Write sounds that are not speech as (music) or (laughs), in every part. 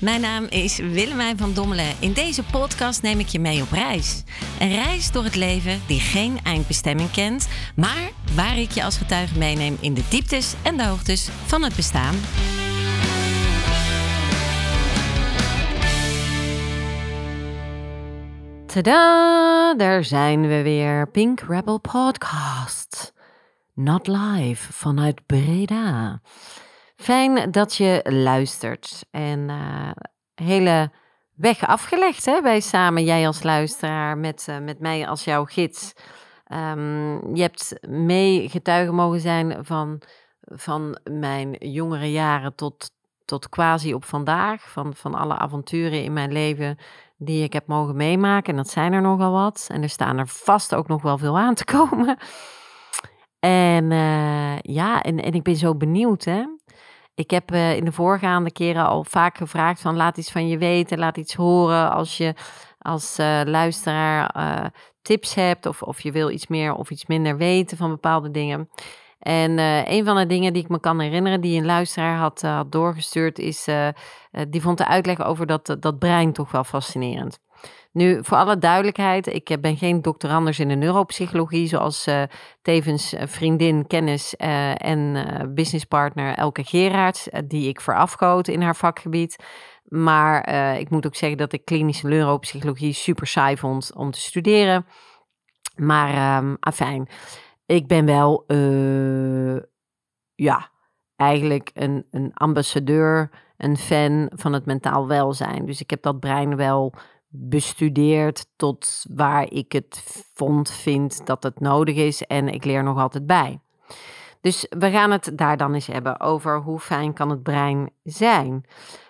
Mijn naam is Willemijn van Dommelen. In deze podcast neem ik je mee op reis. Een reis door het leven die geen eindbestemming kent, maar waar ik je als getuige meeneem in de dieptes en de hoogtes van het bestaan. Tada, daar zijn we weer. Pink Rebel Podcast. Not live vanuit Breda. Fijn dat je luistert. En uh, hele weg afgelegd hè, bij samen, jij als luisteraar, met, uh, met mij als jouw gids. Um, je hebt mee getuige mogen zijn van, van mijn jongere jaren tot, tot quasi op vandaag. Van, van alle avonturen in mijn leven die ik heb mogen meemaken. En dat zijn er nogal wat. En er staan er vast ook nog wel veel aan te komen. En uh, ja, en, en ik ben zo benieuwd hè. Ik heb uh, in de voorgaande keren al vaak gevraagd van laat iets van je weten, laat iets horen als je als uh, luisteraar uh, tips hebt of, of je wil iets meer of iets minder weten van bepaalde dingen. En een van de dingen die ik me kan herinneren, die een luisteraar had, had doorgestuurd, is, die vond de uitleg over dat, dat brein toch wel fascinerend. Nu, voor alle duidelijkheid, ik ben geen doctorandus in de neuropsychologie, zoals tevens vriendin, kennis en businesspartner Elke Gerards, die ik verafgoot in haar vakgebied. Maar ik moet ook zeggen dat ik klinische neuropsychologie super saai vond om te studeren. Maar um, afijn, ik ben wel, ja, eigenlijk een, een ambassadeur, een fan van het mentaal welzijn. Dus ik heb dat brein wel bestudeerd tot waar ik het vond, vind dat het nodig is en ik leer nog altijd bij. Dus we gaan het daar dan eens hebben over hoe fijn kan het brein zijn.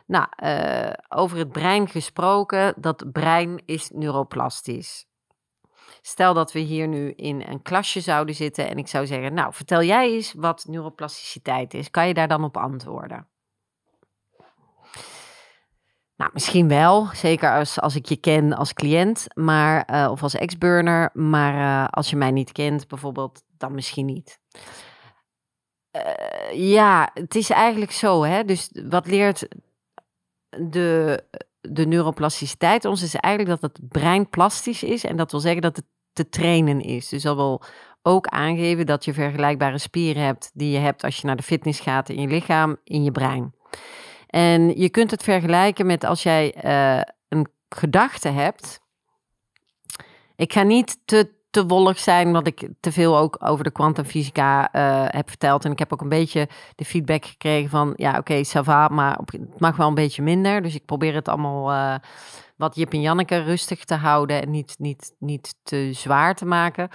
Nou, uh, over het brein gesproken, dat brein is neuroplastisch. Stel dat we hier nu in een klasje zouden zitten en ik zou zeggen, nou, vertel jij eens wat neuroplasticiteit is. Kan je daar dan op antwoorden? Nou, misschien wel. Zeker als, als ik je ken als cliënt, maar, uh, of als ex-burner. Maar uh, als je mij niet kent, bijvoorbeeld, dan misschien niet. Uh, ja, het is eigenlijk zo. Hè? Dus wat leert de, de neuroplasticiteit ons? Is eigenlijk dat het brein plastisch is. En dat wil zeggen dat het te trainen is. Dus dat wil ook aangeven dat je vergelijkbare spieren hebt die je hebt als je naar de fitness gaat in je lichaam, in je brein. En je kunt het vergelijken met als jij uh, een gedachte hebt. Ik ga niet te, te wollig zijn, omdat ik te veel ook over de kwantumfysica uh, heb verteld. En ik heb ook een beetje de feedback gekregen van, ja oké, okay, maar het mag wel een beetje minder. Dus ik probeer het allemaal uh, wat Jip en Janneke rustig te houden en niet, niet, niet te zwaar te maken.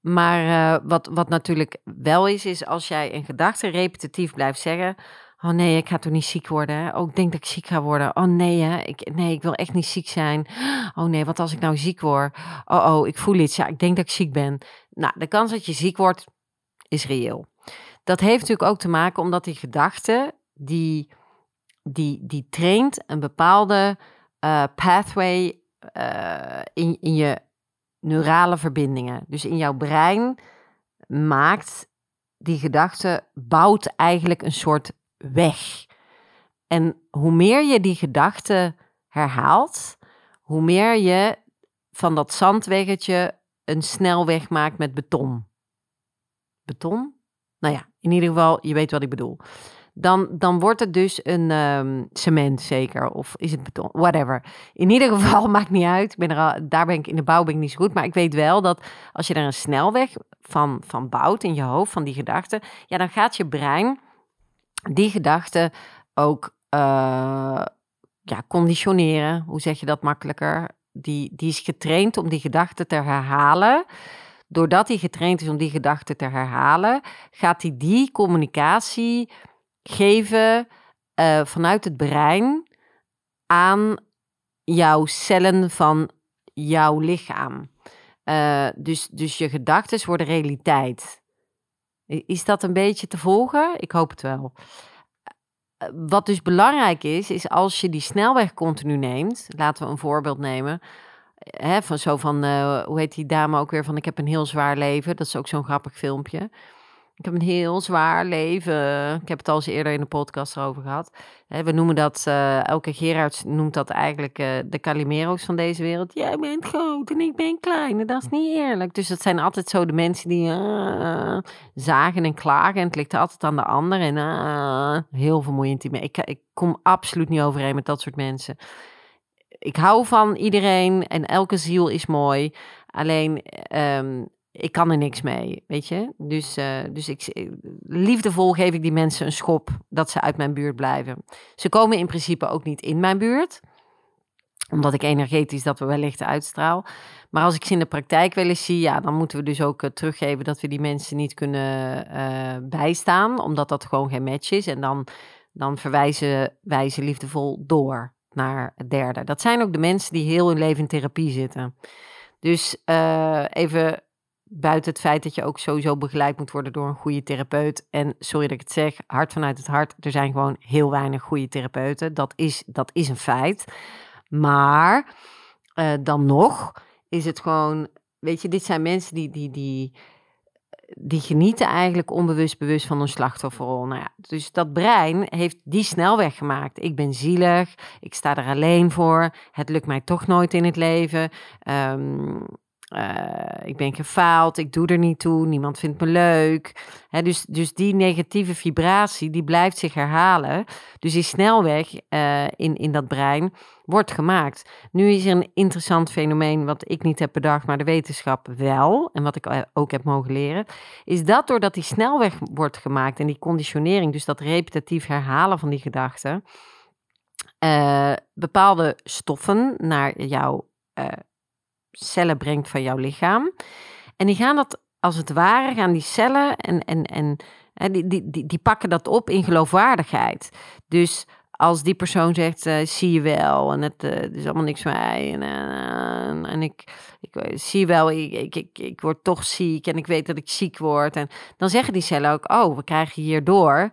Maar wat, wat natuurlijk wel is, is als jij een gedachte repetitief blijft zeggen Oh nee, ik ga toch niet ziek worden. Oh, ik denk dat ik ziek ga worden. Oh nee, hè? Ik, nee, ik wil echt niet ziek zijn. (gasps) Oh nee, wat als ik nou ziek word? Oh, oh, ik voel iets. Ja, ik denk dat ik ziek ben. Nou, de kans dat je ziek wordt is reëel. Dat heeft natuurlijk ook te maken omdat die gedachte, die, die, die traint een bepaalde uh, pathway uh, in, in je neurale verbindingen. Dus in jouw brein maakt die gedachte, bouwt eigenlijk een soort weg. En hoe meer je die gedachte herhaalt, hoe meer je van dat zandweggetje een snelweg maakt met beton. Beton? Nou ja, in ieder geval, je weet wat ik bedoel. Dan, dan wordt het dus een um, cement zeker, of is het beton, whatever. In ieder geval, (laughs) maakt niet uit. Ik ben er al, daar ben ik in de bouw ben ik niet zo goed, maar ik weet wel dat als je er een snelweg van, van bouwt in je hoofd, van die gedachten, ja, dan gaat je brein die gedachten ook uh, ja, conditioneren. Hoe zeg je dat makkelijker? Die, die is getraind om die gedachten te herhalen. Doordat hij getraind is om die gedachten te herhalen, gaat hij die communicatie geven uh, vanuit het brein aan jouw cellen van jouw lichaam. Uh, dus, dus je gedachten worden realiteit. Is dat een beetje te volgen? Ik hoop het wel. Eh, wat dus belangrijk is, is als je die snelweg continu neemt. Laten we een voorbeeld nemen. Hè, van zo van, uh, hoe heet die dame ook weer van ik heb een heel zwaar leven. Dat is ook zo'n grappig filmpje. Ik heb een heel zwaar leven. Ik heb het al eens eerder in de podcast erover gehad. We noemen dat, uh, Elke Gerards noemt dat eigenlijk uh, de Calimero's van deze wereld. Jij bent groot en ik ben klein en dat is niet eerlijk. Dus dat zijn altijd zo de mensen die uh, zagen en klagen. En het ligt altijd aan de ander. En heel vermoeiend. Ik, ik kom absoluut niet overeen met dat soort mensen. Ik hou van iedereen en elke ziel is mooi. Alleen um, ik kan er niks mee, weet je. Dus, uh, dus ik, liefdevol geef ik die mensen een schop dat ze uit mijn buurt blijven. Ze komen in principe ook niet in mijn buurt, omdat ik energetisch dat we wellicht uitstraal. Maar als ik ze in de praktijk wel eens zie, ja, dan moeten we dus ook uh, teruggeven dat we die mensen niet kunnen bijstaan, omdat dat gewoon geen match is. En dan, dan verwijzen wij ze liefdevol door naar het derde. Dat zijn ook de mensen die heel hun leven in therapie zitten. Dus even buiten het feit dat je ook sowieso begeleid moet worden door een goede therapeut. En sorry dat ik het zeg, hart vanuit het hart. Er zijn gewoon heel weinig goede therapeuten. Dat is, dat is een feit. Maar uh, dan nog is het gewoon, weet je, dit zijn mensen die, die, die, die genieten eigenlijk onbewust bewust van een slachtofferrol. Nou ja, dus dat brein heeft die snelweg gemaakt. Ik ben zielig, ik sta er alleen voor, het lukt mij toch nooit in het leven. Um, uh, ik ben gefaald, ik doe er niet toe, niemand vindt me leuk. dus, dus die negatieve vibratie, die blijft zich herhalen. Dus die snelweg uh, in, in dat brein wordt gemaakt. Nu is er een interessant fenomeen wat ik niet heb bedacht, maar de wetenschap wel, en wat ik ook heb mogen leren, is dat doordat die snelweg wordt gemaakt en die conditionering, dus dat repetitief herhalen van die gedachten, bepaalde stoffen naar jouw cellen brengt van jouw lichaam. En die gaan dat als het ware, gaan die cellen en, en, en, die, die, die, die pakken dat op in geloofwaardigheid. Dus als die persoon zegt, uh, zie je wel, en het, uh, is allemaal niks van mij, en, uh, en ik, ik zie wel, ik, ik, ik, ik, word toch ziek en ik weet dat ik ziek word. En dan zeggen die cellen ook, oh, we krijgen hierdoor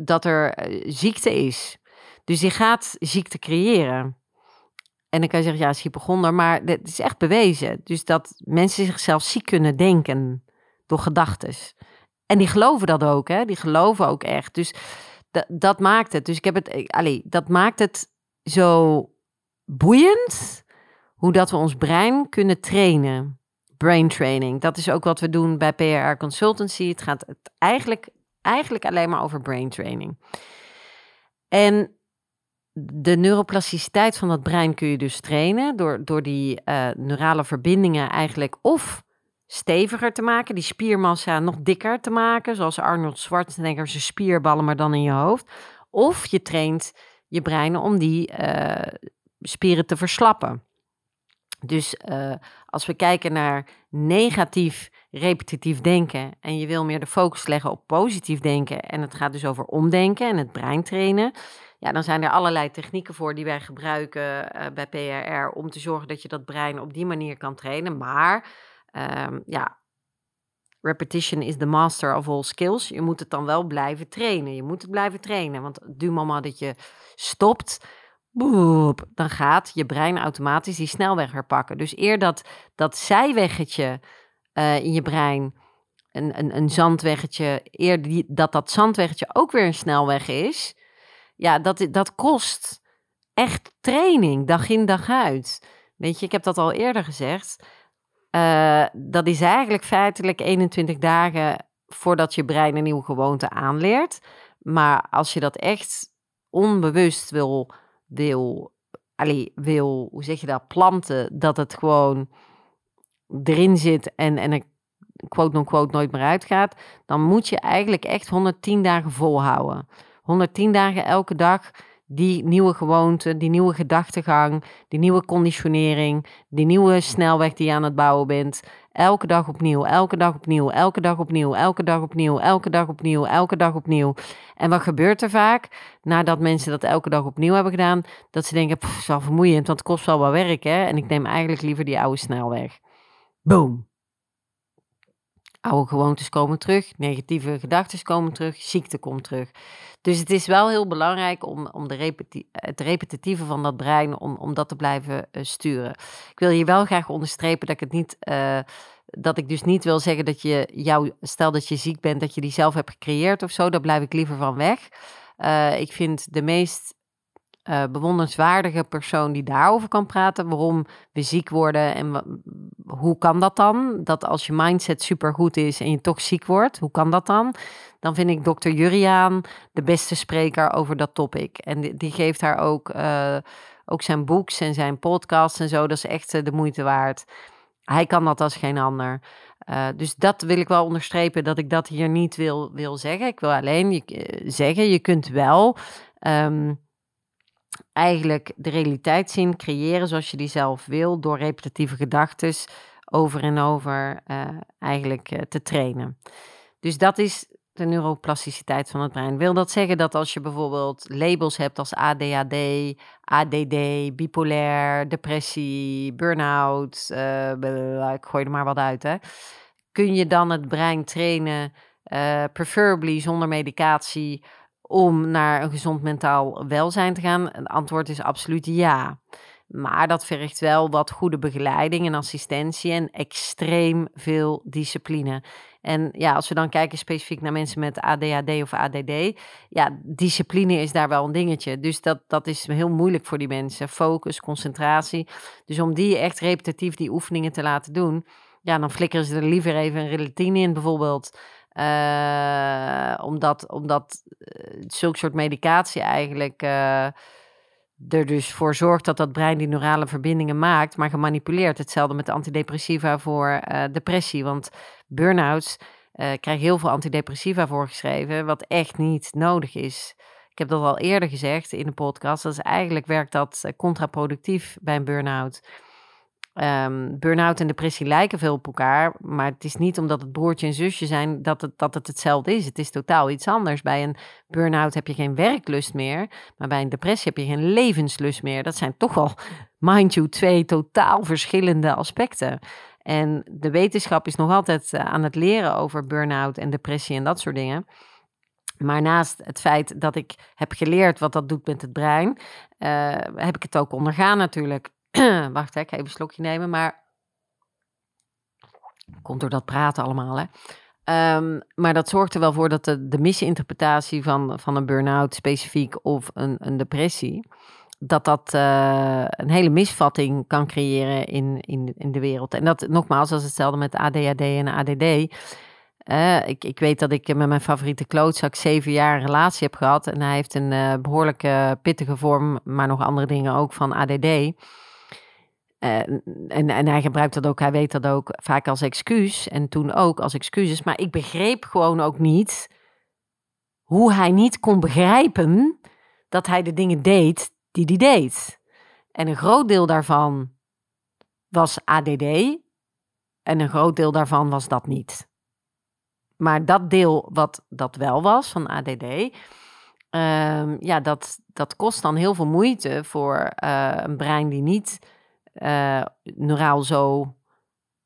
dat er ziekte is. Dus die gaat ziekte creëren. En dan kan je zeggen, ja, is hypochonder, maar het is echt bewezen. Dus dat mensen zichzelf ziek kunnen denken door gedachten. En die geloven dat ook, hè? Die geloven ook echt. Dus dat maakt het. Dus ik heb het, allee, dat maakt het zo boeiend hoe dat we ons brein kunnen trainen. Brain training. Dat is ook wat we doen bij PRR Consultancy. Het gaat eigenlijk, eigenlijk alleen maar over brain training. En de neuroplasticiteit van dat brein kun je dus trainen door, door die uh, neurale verbindingen eigenlijk of steviger te maken, die spiermassa nog dikker te maken, zoals Arnold Schwarzenegger zijn spierballen, maar dan in je hoofd. Of je traint je brein om die uh, spieren te verslappen. Dus uh, als we kijken naar negatief repetitief denken en je wil meer de focus leggen op positief denken en het gaat dus over omdenken en het brein trainen, ja, dan zijn er allerlei technieken voor die wij gebruiken uh, bij PRR om te zorgen dat je dat brein op die manier kan trainen. Maar um, ja, repetition is the master of all skills. Je moet het dan wel blijven trainen. Je moet het blijven trainen, want du moment dat je stopt, boep, dan gaat je brein automatisch die snelweg herpakken. Dus eer dat, dat zijweggetje uh, in je brein, een, een, een zandweggetje, eer die, dat dat zandweggetje ook weer een snelweg is ja, dat, dat kost echt training, dag in dag uit. Weet je, ik heb dat al eerder gezegd. Uh, dat is eigenlijk feitelijk 21 dagen voordat je brein een nieuwe gewoonte aanleert. Maar als je dat echt onbewust wil, wil, allee, wil hoe zeg je dat, planten, dat het gewoon erin zit en, en er quote-unquote nooit meer uitgaat, dan moet je eigenlijk echt 110 dagen volhouden. 110 dagen elke dag die nieuwe gewoonte, die nieuwe gedachtegang, die nieuwe conditionering, die nieuwe snelweg die je aan het bouwen bent. Elke dag opnieuw, elke dag opnieuw, elke dag opnieuw, elke dag opnieuw, elke dag opnieuw, elke dag opnieuw. En wat gebeurt er vaak nadat mensen dat elke dag opnieuw hebben gedaan? Dat ze denken, het is wel vermoeiend, want het kost wel wat werk hè. En ik neem eigenlijk liever die oude snelweg. Boom. Oude gewoontes komen terug, negatieve gedachten komen terug, ziekte komt terug. Dus het is wel heel belangrijk om, om de het repetitieve van dat brein, om, om dat te blijven uh, sturen. Ik wil hier wel graag onderstrepen dat ik het niet, uh, dat ik dus niet wil zeggen dat je jou, stel dat je ziek bent, dat je die zelf hebt gecreëerd of zo, daar blijf ik liever van weg. Uh, ik vind de meest uh, bewonderenswaardige persoon die daarover kan praten. Waarom we ziek worden en hoe kan dat dan? Dat als je mindset supergoed is en je toch ziek wordt, hoe kan dat dan? Dan vind ik dokter Juriaan de beste spreker over dat topic. En die, geeft haar ook, uh, ook zijn boeks en zijn podcasts en zo. Dat is echt uh, de moeite waard. Hij kan dat als geen ander. Dus dat wil ik wel onderstrepen, dat ik dat hier niet wil, wil zeggen. Ik wil alleen je, zeggen, je kunt wel um, eigenlijk de realiteit zien, creëren zoals je die zelf wil, door repetitieve gedachten over en over uh, eigenlijk uh, te trainen. Dus dat is de neuroplasticiteit van het brein. Wil dat zeggen dat als je bijvoorbeeld labels hebt als ADHD, ADD, bipolair, depressie, burn-out, uh, ik gooi er maar wat uit, hè, kun je dan het brein trainen, preferably zonder medicatie, om naar een gezond mentaal welzijn te gaan? Het antwoord is absoluut ja. Maar dat vergt wel wat goede begeleiding en assistentie en extreem veel discipline. En ja, als we dan kijken specifiek naar mensen met ADHD of ADD, ja, discipline is daar wel een dingetje. Dus dat, dat is heel moeilijk voor die mensen. Focus, concentratie. Dus om die echt repetitief die oefeningen te laten doen, ja, dan flikkeren ze er liever even een relatine in bijvoorbeeld. Uh, omdat omdat uh, zulke soort medicatie eigenlijk uh, er dus voor zorgt dat dat brein die neurale verbindingen maakt, maar gemanipuleerd. Hetzelfde met de antidepressiva voor depressie. Want burn-outs krijgen heel veel antidepressiva voorgeschreven, wat echt niet nodig is. Ik heb dat al eerder gezegd in de podcast. Dat eigenlijk werkt dat contraproductief bij een burn-out. Um, burn-out en depressie lijken veel op elkaar, maar het is niet omdat het broertje en zusje zijn dat het, dat het hetzelfde is. Het is totaal iets anders. Bij een burn-out heb je geen werklust meer, maar bij een depressie heb je geen levenslust meer. Dat zijn toch wel, (laughs) mind you, twee totaal verschillende aspecten. En de wetenschap is nog altijd eh, aan het leren over burn-out en depressie en dat soort dingen. Maar naast het feit dat ik heb geleerd wat dat doet met het brein, uh, heb ik het ook ondergaan natuurlijk. (clears throat) Wacht, ik ga even een slokje nemen. Maar komt door dat praten allemaal, hè. Um, maar dat zorgt er wel voor dat de, misinterpretatie van, van een burn-out specifiek of een, een depressie, dat dat uh, een hele misvatting kan creëren in, in, in de wereld. En dat nogmaals, als hetzelfde met ADHD en ADD. Uh, ik, ik weet dat ik met mijn favoriete klootzak zeven jaar een relatie heb gehad. En hij heeft een uh, behoorlijke pittige vorm, maar nog andere dingen ook van ADD. En, en, en, hij gebruikt dat ook, hij weet dat ook vaak als excuus. En toen ook als excuses. Maar ik begreep gewoon ook niet hoe hij niet kon begrijpen dat hij de dingen deed die hij deed. En een groot deel daarvan was ADD. En een groot deel daarvan was dat niet. Maar dat deel wat dat wel was van ADD, um, ja, dat, dat kost dan heel veel moeite voor uh, een brein die niet uh, neuraal zo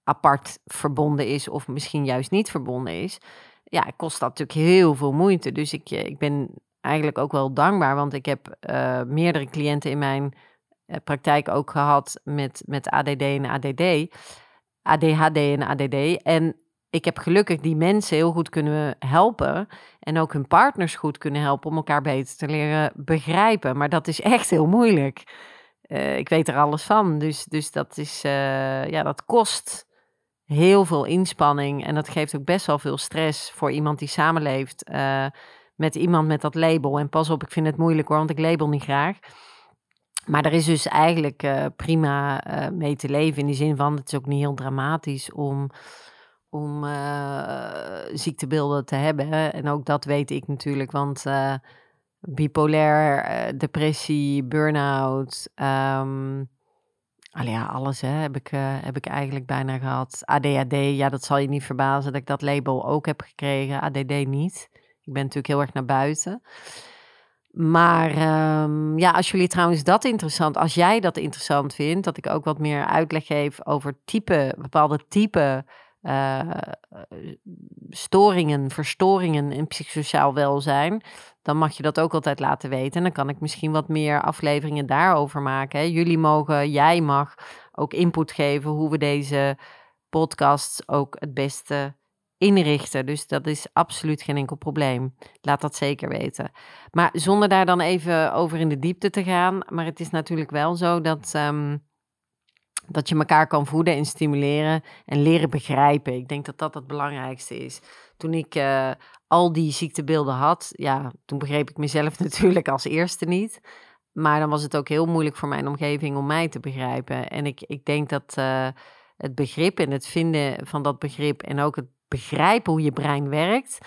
apart verbonden is of misschien juist niet verbonden is, ja, kost dat natuurlijk heel veel moeite. Dus ik, eh, ik ben eigenlijk ook wel dankbaar, want ik heb uh, meerdere cliënten in mijn praktijk ook gehad met, met ADD en ADD, ADHD en ADD. En ik heb gelukkig die mensen heel goed kunnen helpen en ook hun partners goed kunnen helpen om elkaar beter te leren begrijpen. Maar dat is echt heel moeilijk. Uh, ik weet er alles van. Dus, dus dat, is, uh, ja, dat kost heel veel inspanning. En dat geeft ook best wel veel stress voor iemand die samenleeft uh, met iemand met dat label. En pas op, ik vind het moeilijk hoor, want ik label niet graag. Maar er is dus eigenlijk prima mee te leven. In die zin van, het is ook niet heel dramatisch om, om ziektebeelden te hebben. En ook dat weet ik natuurlijk, want bipolair, uh, depressie, burn-out. Um, ja, alles hè, heb, ik, uh, heb ik eigenlijk bijna gehad. ADHD, ja, dat zal je niet verbazen dat ik dat label ook heb gekregen. ADD niet. Ik ben natuurlijk heel erg naar buiten. Maar um, ja, als jullie trouwens dat interessant, als jij dat interessant vindt, dat ik ook wat meer uitleg geef over type, bepaalde type storingen, verstoringen in psychosociaal welzijn, dan mag je dat ook altijd laten weten. En dan kan ik misschien wat meer afleveringen daarover maken. Jullie mogen, jij mag ook input geven hoe we deze podcasts ook het beste inrichten. Dus dat is absoluut geen enkel probleem. Laat dat zeker weten. Maar zonder daar dan even over in de diepte te gaan. Maar het is natuurlijk wel zo dat, ehm, dat je elkaar kan voeden en stimuleren en leren begrijpen. Ik denk dat dat het belangrijkste is. Toen ik uh, al die ziektebeelden had, ja, toen begreep ik mezelf (laughs) natuurlijk als eerste niet. Maar dan was het ook heel moeilijk voor mijn omgeving om mij te begrijpen. En ik, ik denk dat uh, het begrip en het vinden van dat begrip en ook het begrijpen hoe je brein werkt,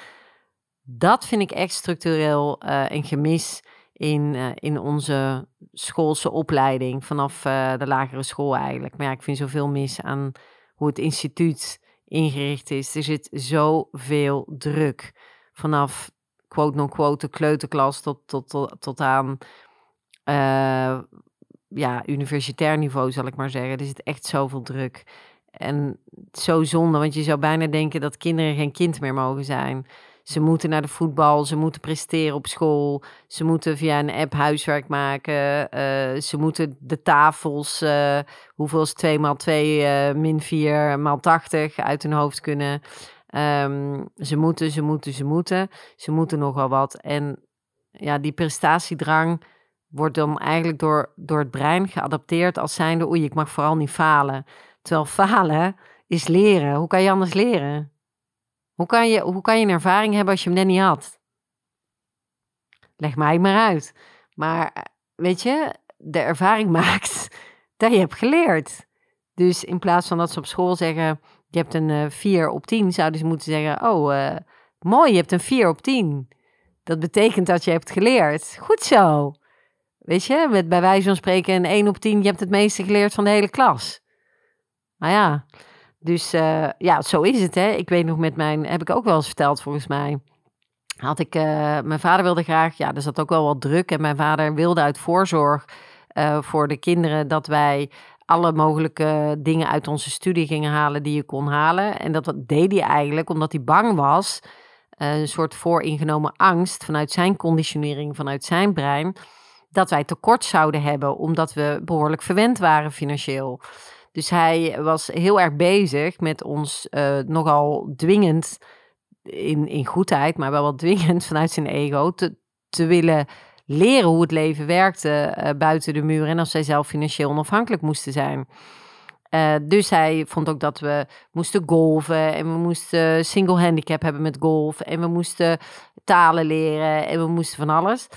dat vind ik echt structureel uh, een gemis in, uh, in onze schoolse opleiding vanaf uh, de lagere school eigenlijk. Maar ik vind zoveel mis aan hoe het instituut ingericht is. Er zit zoveel druk vanaf quote-non-quote kleuterklas tot, tot, tot, aan ja, universitair niveau, zal ik maar zeggen. Er zit echt zoveel druk. En zo zonde, want je zou bijna denken dat kinderen geen kind meer mogen zijn. Ze moeten naar de voetbal, ze moeten presteren op school, ze moeten via een app huiswerk maken, uh, ze moeten de tafels, uh, hoeveel is 2 maal 2 uh, min 4 maal 80 uit hun hoofd kunnen. Um, ze moeten, ze moeten, ze moeten, ze moeten nogal wat. En ja, die prestatiedrang wordt dan eigenlijk door, door het brein geadapteerd als zijnde, oei, ik mag vooral niet falen. Terwijl falen is leren. Hoe kan je anders leren? Hoe kan je, hoe kan je een ervaring hebben als je hem net niet had? Leg mij maar uit. Maar eh, weet je, de ervaring (laughs) maakt dat je hebt geleerd. Dus in plaats van dat ze op school zeggen, je hebt een uh, eh, 4 op 10, zouden ze moeten zeggen, oh, uh, mooi, je hebt een 4 op 10. Dat betekent dat je hebt geleerd. Goed zo. Weet je, met bij wijze van spreken een 1 op 10, je hebt het meeste geleerd van de hele klas. Nou ja, dus uh, ja, zo is het. Hè. Ik weet nog met mijn, heb ik ook wel eens verteld volgens mij. Had ik, uh, mijn vader wilde graag, ja, er zat ook wel wat druk. En mijn vader wilde uit voorzorg uh, voor de kinderen dat wij alle mogelijke dingen uit onze studie gingen halen die je kon halen. En dat deed hij eigenlijk omdat hij bang was. een soort vooringenomen angst vanuit zijn conditionering, vanuit zijn brein. Dat wij tekort zouden hebben omdat we behoorlijk verwend waren financieel. Dus hij was heel erg bezig met ons uh, nogal dwingend, in, in goedheid, maar wel wat dwingend (laughs) vanuit zijn ego, te, te willen leren hoe het leven werkte uh, buiten de muren en als zij zelf financieel onafhankelijk moesten zijn. Uh, dus hij vond ook dat we moesten golven en we moesten single handicap hebben met golf en we moesten talen leren en we moesten van alles.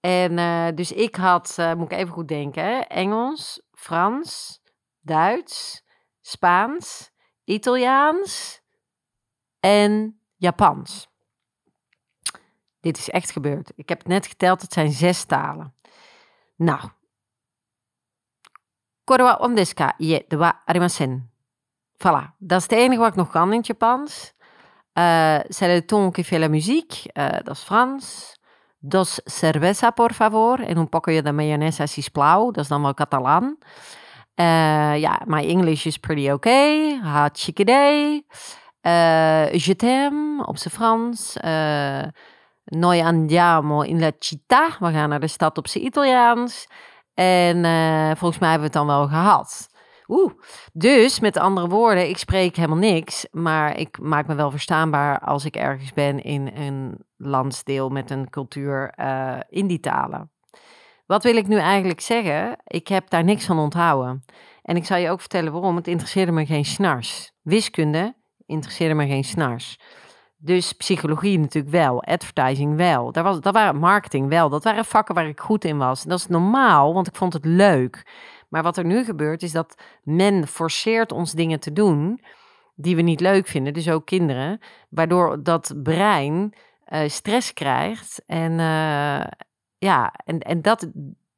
En dus ik had, moet ik even goed denken, Engels, Frans, Duits, Spaans, Italiaans en Japans. Dit is echt gebeurd. Ik heb net geteld, het zijn zes talen. Nou. Korwa ondeska ye dewa arimasen. Voilà, dat is het enige wat ik nog kan in het Japans. C'est le ton que fait la musique, uh, dat is Frans. Dos cerveza, por favor. En un poco de mayonesa, si splau. Dat is dan wel Catalan. Uh, ja, my English is pretty okay. Hartstikke idee. Uh, je t'aime op zijn Frans. Uh, noi andiamo in la città. We gaan naar de stad op zijn Italiaans. En volgens mij hebben we het dan wel gehad. Oeh. Dus met andere woorden, ik spreek helemaal niks. Maar ik maak me wel verstaanbaar als ik ergens ben in een landsdeel met een cultuur in die talen. Wat wil ik nu eigenlijk zeggen? Ik heb daar niks van onthouden. En ik zal je ook vertellen waarom. Het interesseerde me geen snars. Wiskunde interesseerde me geen snars. Dus psychologie natuurlijk wel, advertising wel. Daar was, dat waren marketing wel. Dat waren vakken waar ik goed in was. Dat is normaal, want ik vond het leuk. Maar wat er nu gebeurt, is dat men forceert ons dingen te doen die we niet leuk vinden. Dus ook kinderen. Waardoor dat brein uh, stress krijgt. En, uh, ja, en, en dat,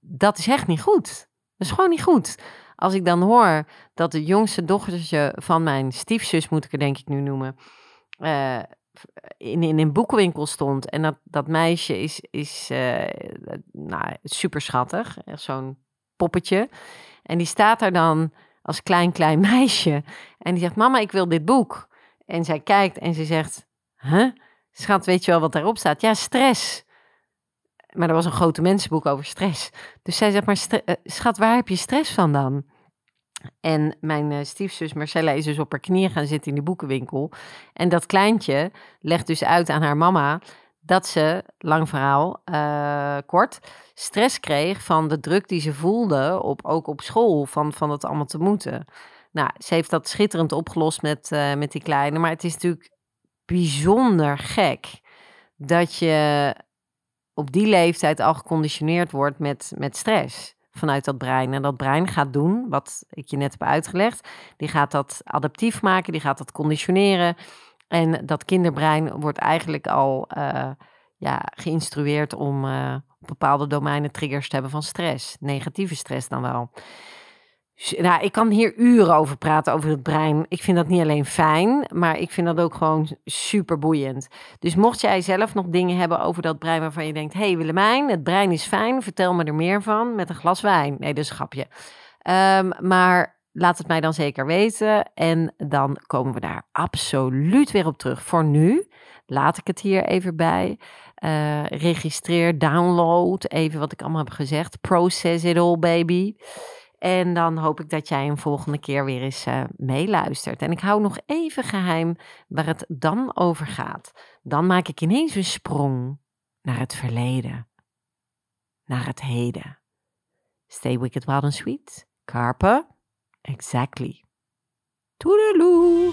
dat is echt niet goed. Dat is gewoon niet goed. Als ik dan hoor dat de jongste dochtertje van mijn stiefzus, moet ik er denk ik nu noemen, uh, in, in een boekenwinkel stond. En dat, dat meisje is, is uh, nou, super schattig. Zo'n poppetje. En die staat daar dan als klein, klein (laughs) meisje. En die zegt, mama, ik wil dit boek. En zij kijkt en ze zegt, huh? Schat, weet je wel wat daarop staat? Ja, stress. Maar er was een grote mensenboek over stress. Dus zij zegt, maar eh, schat, waar heb je stress van dan? En mijn uh, stiefzus Marcella is dus op haar knieën gaan zitten in die boekenwinkel. En dat kleintje legt dus uit aan haar mama dat ze, lang verhaal, uh, kort, stress kreeg van de druk die ze voelde, op, ook op school, van, van het allemaal te moeten. Nou, ze heeft dat schitterend opgelost met, met die kleine, maar het is natuurlijk bijzonder gek dat je op die leeftijd al geconditioneerd wordt met, met stress vanuit dat brein. En dat brein gaat doen, wat ik je net heb uitgelegd, die gaat dat adaptief maken, die gaat dat conditioneren. En dat kinderbrein wordt eigenlijk al uh, ja, geïnstrueerd om uh, bepaalde domeinen triggers te hebben van stress. Negatieve stress dan wel. Nou, ik kan hier uren over praten, over het brein. Ik vind dat niet alleen fijn, maar ik vind dat ook gewoon super boeiend. Dus mocht jij zelf nog dingen hebben over dat brein waarvan je denkt... hey Willemijn, het brein is fijn, vertel me er meer van met een glas wijn. Nee, dat is grapje. Um, maar laat het mij dan zeker weten en dan komen we daar absoluut weer op terug. Voor nu laat ik het hier even bij. Uh, registreer, download, even wat ik allemaal heb gezegd. Process it all, baby. En dan hoop ik dat jij een volgende keer weer eens uh, meeluistert. En ik hou nog even geheim waar het dan over gaat. Dan maak ik ineens een sprong naar het verleden, naar het heden. Stay wicked, wild and sweet. Carpe. Exactly. Toedeloe.